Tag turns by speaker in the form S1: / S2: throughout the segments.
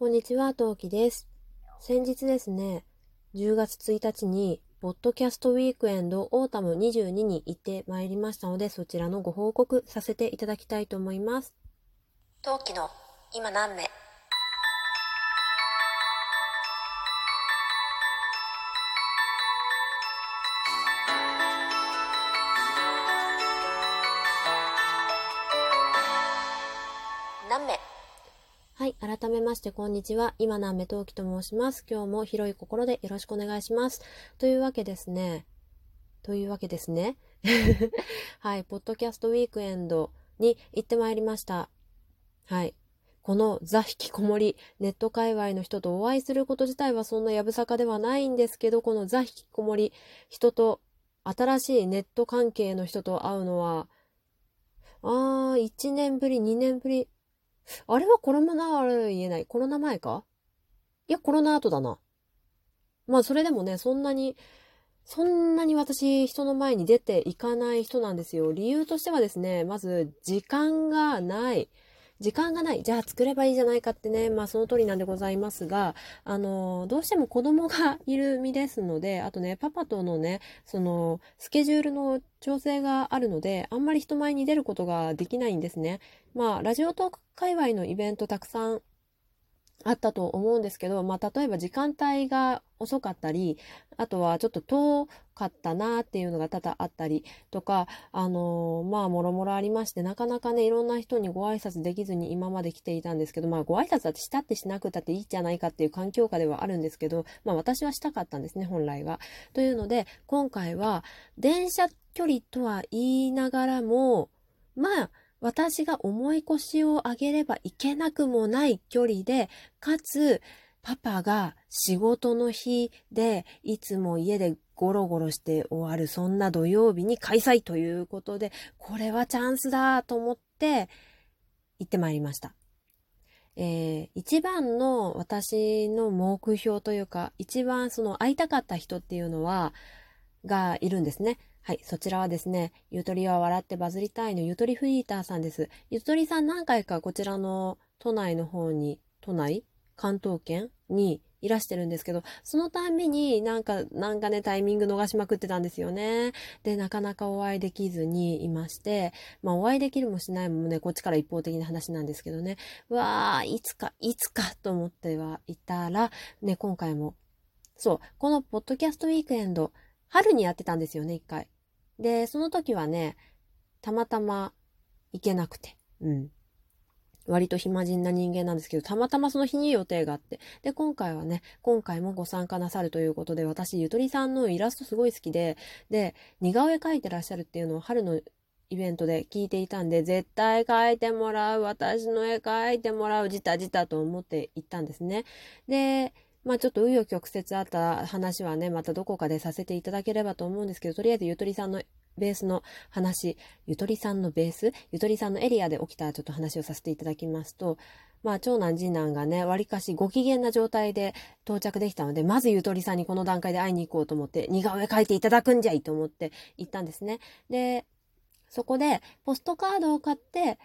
S1: こんにちは、トウキです。先日ですね、10月1日に、ポッドキャストウィークエンドオータム22に行ってまいりましたので、そちらのご報告させていただきたいと思います。
S2: トウキの今何名？
S1: い。改めまして、こんにちは。今南目陶器と申します。今日も広い心でよろしくお願いします。というわけですね。というわけですね。はい。ポッドキャストウィークエンドに行ってまいりました。はい。このザ引きこもり、ネット界隈の人とお会いすること自体はそんなやぶさかではないんですけど、このザ引きこもり、人と、新しいネット関係の人と会うのは、あー、1年ぶり、2年ぶり、あれはコロナ、あれ言えない。コロナ前か？いや、コロナ後だな。まあ、それでもね、そんなに、そんなに私、人の前に出ていかない人なんですよ。理由としてはですね、まず、時間がない。時間がない。じゃあ作ればいいじゃないかってね。まあその通りなんでございますが、あの、どうしても子供がいる身ですので、あとね、パパとのね、その、スケジュールの調整があるので、あんまり人前に出ることができないんですね。まあ、ラジオトーク界隈のイベントたくさんあったと思うんですけど、まあ、例えば時間帯が遅かったり、あとはちょっと遠かったなっていうのが多々あったりとか、あのー、まあ、もろもろありまして、なかなかね、いろんな人にご挨拶できずに今まで来ていたんですけど、まあ、ご挨拶だってしたってしなくたっていいじゃないかっていう環境下ではあるんですけど、まあ、私はしたかったんですね、本来は。というので、今回は、電車距離とは言いながらも、まあ、私が重い腰を上げればいけなくもない距離で、かつ、パパが仕事の日で、いつも家でゴロゴロして終わる、そんな土曜日に開催ということで、これはチャンスだと思って、行ってまいりました。えー、一番の私の目標というか、一番その会いたかった人っていうのは、がいるんですね。はい、そちらはですね、ゆとりは笑ってバズりたいのゆとりフリーターさんです。ゆとりさん何回かこちらの都内の方に、都内？関東圏にいらしてるんですけど、そのたんびになんか、なんかね、タイミング逃しまくってたんですよね。で、なかなかお会いできずにいまして、まあお会いできるもしないもね、こっちから一方的な話なんですけどね、わー、いつか、いつかと思ってはいたら、ね、今回も、そう、このポッドキャストウィークエンド、春にやってたんですよね、一回。で、その時はね、たまたま行けなくて、うん。割と暇人な人間なんですけど、たまたまその日に予定があって。で、今回はね、今回もご参加なさるということで、私、ゆとりさんのイラストすごい好きで、で、似顔絵描いてらっしゃるっていうのを春のイベントで聞いていたんで、絶対描いてもらう、私の絵描いてもらう、じたじたと思って行ったんですね。で、まあちょっと紆余曲折あった話はね、またどこかでさせていただければと思うんですけど、とりあえずゆとりさんのベースの話、ゆとりさんのベース、ゆとりさんのエリアで起きたちょっと話をさせていただきますと、まあ長男次男がね、わりかしご機嫌な状態で到着できたので、まずゆとりさんにこの段階で会いに行こうと思って、似顔絵描いていただくんじゃいと思って行ったんですね。で、そこでポストカードを買って、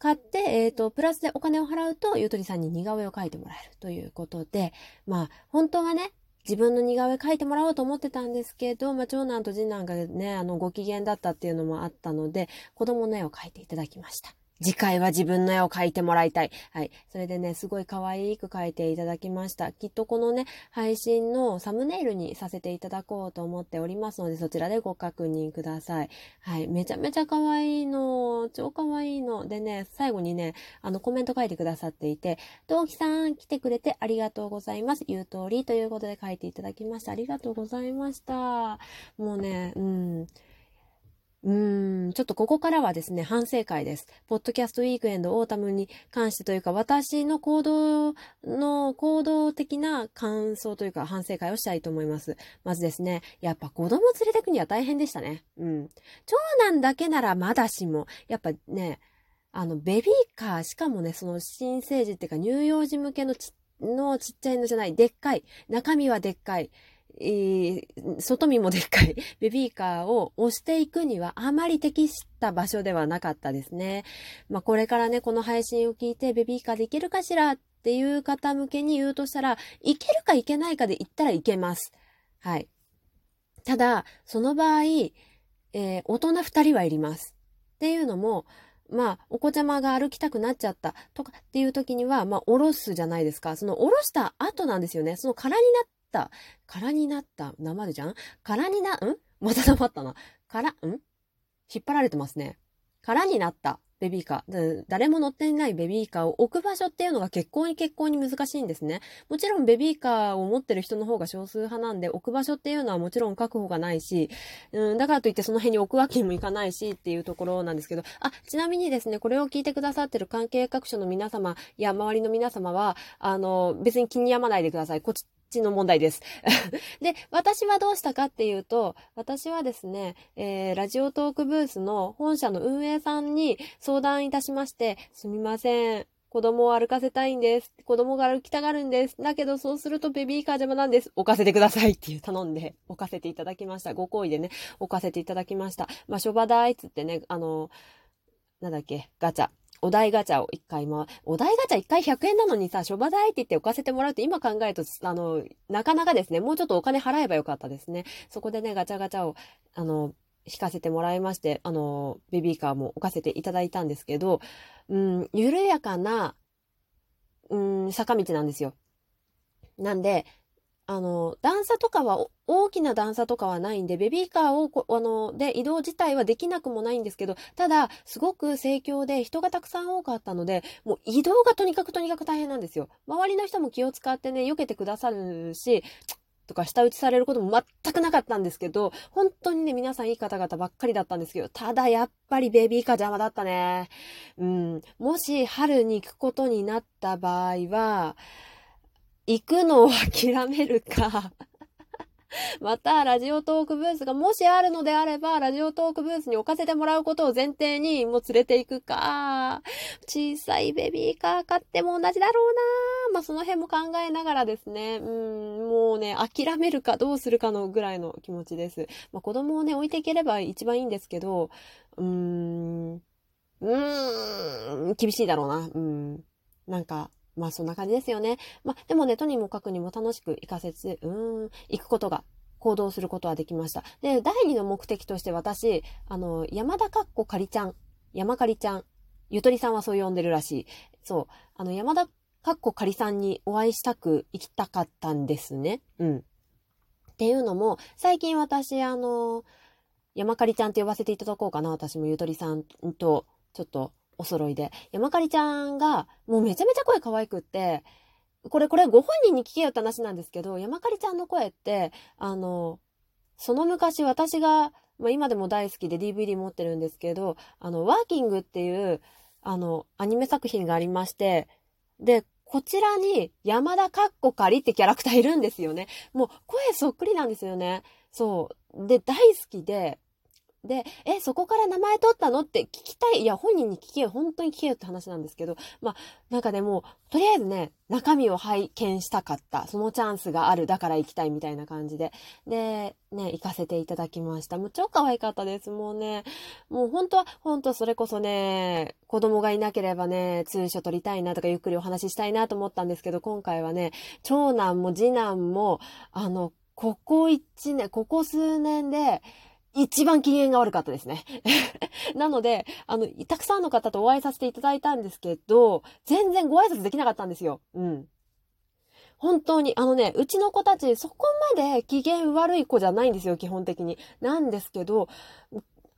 S1: 買って、えっ、ー、と、プラスでお金を払うと、ゆとりさんに似顔絵を描いてもらえるということで、まあ、本当はね、自分の似顔絵描いてもらおうと思ってたんですけど、まあ、長男と次男がね、あの、ご機嫌だったっていうのもあったので、子供の絵を描いていただきました。次回は自分の絵を描いてもらいたい。はい。それでね、すごい可愛く描いていただきました。きっとこのね、配信のサムネイルにさせていただこうと思っておりますので、そちらでご確認ください。はい。めちゃめちゃ可愛いの。超可愛いの。でね、最後にね、あの、コメント書いてくださっていて、同期さん来てくれてありがとうございます。言う通りということで書いていただきました。ありがとうございました。もうね、うん。うーん、ちょっとここからはですね、反省会です。ポッドキャストウィークエンドオータムに関してというか、私の行動の行動的な感想というか反省会をしたいと思います。まずですね、やっぱ子供連れてくには大変でしたね。うん。長男だけならまだしも、やっぱね、あの、ベビーカー、しかもね、その新生児っていうか乳幼児向けのちのちっちゃいのじゃない、でっかい。中身はでっかい。えー外見もでっかい ベビーカーを押していくにはあまり適した場所ではなかったですね。まあこれからね、この配信を聞いてベビーカーで行けるかしらっていう方向けに言うとしたら、行けるか行けないかで言ったらいけます。はい。ただ、その場合、えー大人二人はいります。っていうのも、まあ、お子ちゃまが歩きたくなっちゃったとかっていう時には、まあ、おろすじゃないですか。その、おろした後なんですよね。その空になった、空になった、生でじゃん？空にな、ん？また黙ったな。空、ん？引っ張られてますね。空になったベビーカー。誰も乗っていないベビーカーを置く場所っていうのが結構に結構に難しいんですね。もちろんベビーカーを持ってる人の方が少数派なんで、置く場所っていうのはもちろん確保がないし、うん、だからといってその辺に置くわけにもいかないしっていうところなんですけど、あ、ちなみにですね、これを聞いてくださってる関係各所の皆様や周りの皆様は、あの、別に気に病まないでください。こっちちの問題です。で、私はどうしたかっていうと、私はですね、えー、ラジオトークブースの本社の運営さんに相談いたしまして、すみません。子供を歩かせたいんです。子供が歩きたがるんです。だけどそうするとベビーカー邪魔なんです。置かせてくださいっていう頼んで置かせていただきました。ご好意でね、置かせていただきました。まあ、諸場代っつってね、あの、なんだっけ、ガチャ。お題ガチャを一回ま、お題ガチャ一回100円なのにさ、諸場代って言って置かせてもらうって今考えると、あの、なかなかですね、もうちょっとお金払えばよかったですね。そこでね、ガチャガチャを、あの、引かせてもらいまして、あの、ベビーカーも置かせていただいたんですけど、うん、緩やかな、うん、坂道なんですよ。なんで、あの、段差とかは、大きな段差とかはないんで、ベビーカーを、あの、で、移動自体はできなくもないんですけど、ただ、すごく盛況で人がたくさん多かったので、もう移動がとにかくとにかく大変なんですよ。周りの人も気を使ってね、避けてくださるし、とか下打ちされることも全くなかったんですけど、本当にね、皆さんいい方々ばっかりだったんですけど、ただやっぱりベビーカー邪魔だったね。うん。もし春に行くことになった場合は、行くのを諦めるか、また、ラジオトークブースがもしあるのであれば、ラジオトークブースに置かせてもらうことを前提にもう連れて行くか、小さいベビーカー買っても同じだろうな。まあ、その辺も考えながらですね、うん、もうね、諦めるかどうするかのぐらいの気持ちです。まあ、子供をね、置いていければ一番いいんですけど、うーん、うーん、厳しいだろうな。うん。なんか、まあそんな感じですよね。まあでもね、とにもかくにも楽しく行かせて、うん、行くことが、行動することはできました。で、第二の目的として私、あの、山田かっこかりちゃん、山かりちゃん、ゆとりさんはそう呼んでるらしい。そう、あの、山田かっこかりさんにお会いしたく行きたかったんですね。うん。っていうのも、最近私、あの、山かりちゃんって呼ばせていただこうかな。私もゆとりさんと、ちょっと、お揃いで。山かりちゃんが、もうめちゃめちゃ声可愛くって、これ、これご本人に聞けよって話なんですけど、山かりちゃんの声って、あの、その昔私が、まあ、今でも大好きで DVD 持ってるんですけど、あの、ワーキングっていう、あの、アニメ作品がありまして、で、こちらに山田かっこかりってキャラクターいるんですよね。もう声そっくりなんですよね。そう。で、大好きで、で、え、そこから名前取ったの？って聞きたい。いや、本人に聞けよ。本当に聞けよって話なんですけど、まあ、なんかでも、とりあえずね、中身を拝見したかった。そのチャンスがある。だから行きたいみたいな感じで。で、ね、行かせていただきました。もう超可愛かったです。もうね、もう本当は、本当それこそね、子供がいなければね、通所取りたいなとかゆっくりお話ししたいなと思ったんですけど、今回はね、長男も次男も、あの、ここ一年、ここ数年で、一番機嫌が悪かったですね。なので、あの、たくさんの方とお会いさせていただいたんですけど、全然ご挨拶できなかったんですよ。うん。本当に、あのね、うちの子たち、そこまで機嫌悪い子じゃないんですよ、基本的に。なんですけど、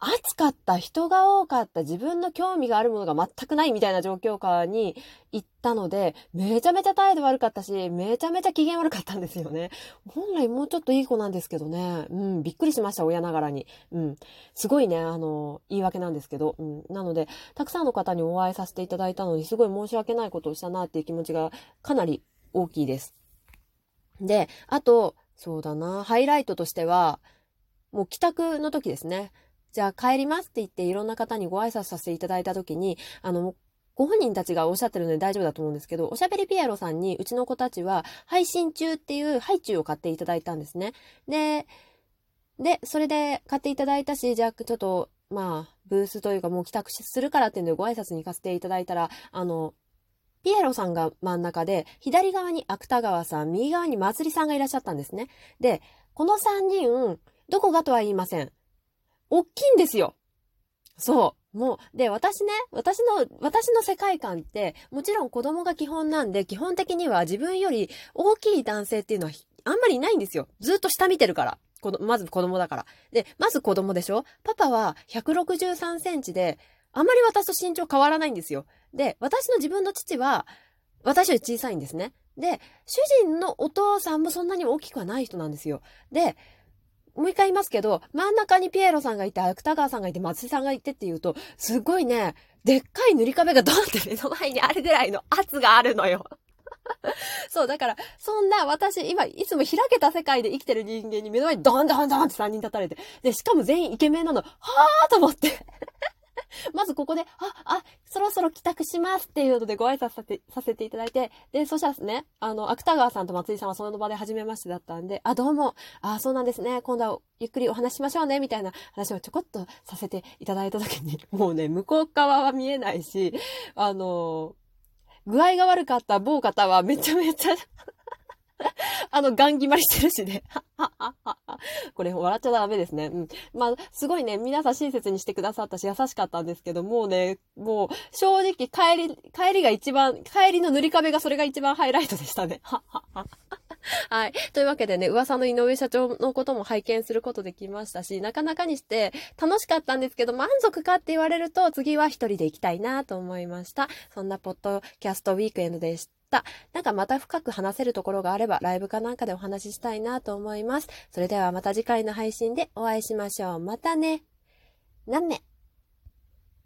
S1: 暑かった、人が多かった、自分の興味があるものが全くないみたいな状況下に行ったので、めちゃめちゃ態度悪かったし、めちゃめちゃ機嫌悪かったんですよね。本来もうちょっといい子なんですけどね。うん、びっくりしました、親ながらに。うん。すごいね、あの、言い訳なんですけど。うん。なので、たくさんの方にお会いさせていただいたのに、すごい申し訳ないことをしたなっていう気持ちがかなり大きいです。で、あと、そうだな、ハイライトとしては、もう帰宅の時ですね。じゃあ帰りますって言っていろんな方にご挨拶させていただいた時に、あの、ご本人たちがおっしゃってるので大丈夫だと思うんですけど、おしゃべりピエロさんにうちの子たちは配信中っていうハイチュウを買っていただいたんですね。で、で、それで買っていただいたし、じゃあちょっと、まあ、ブースというかもう帰宅するからっていうのでご挨拶に行かせていただいたら、あの、ピエロさんが真ん中で、左側に芥川さん、右側にまつりさんがいらっしゃったんですね。で、この3人、どこがとは言いません。大きいんですよ。そう。もう、で、私ね、私の、私の世界観って、もちろん子供が基本なんで、基本的には自分より大きい男性っていうのはあんまりいないんですよ。ずっと下見てるから。まず子供だから。で、まず子供でしょ？パパは163センチで、あまり私と身長変わらないんですよ。で、私の自分の父は、私より小さいんですね。で、主人のお父さんもそんなに大きくはない人なんですよ。で、もう一回言いますけど、真ん中にピエロさんがいて、芥川さんがいて、松井さんがいてっていうと、すごいね、でっかい塗り壁がドンって目の前にあるぐらいの圧があるのよ。そう、だから、そんな私、今、いつも開けた世界で生きてる人間に目の前にドンドンドンって3人立たれて、で、しかも全員イケメンなの、はぁーと思って まずここで、あ、あ、そろそろ帰宅しますっていうのでご挨拶させさせていただいて、で、そしたらですね、あの、芥川さんと松井さんはその場で初めましてだったんで、あ、どうも、あ、そうなんですね、今度はゆっくりお話しましょうね、みたいな話をちょこっとさせていただいた時に、もうね、向こう側は見えないし、あの、具合が悪かった某方はめちゃめちゃ あの、ガン決まりしてるしね。これ笑っちゃダメですね。うん。まあ、すごいね、皆さん親切にしてくださったし優しかったんですけど、もうね、もう、正直帰り、帰りが一番、帰りの塗り壁がそれが一番ハイライトでしたね。はい。というわけでね、噂の井上社長のことも拝見することできましたし、なかなかにして楽しかったんですけど、満足かって言われると、次は一人で行きたいなと思いました。そんなポッドキャストウィークエンドでした。なんかまた深く話せるところがあれば、ライブかなんかでお話ししたいなと思います。それではまた次回の配信でお会いしましょう。またね。何名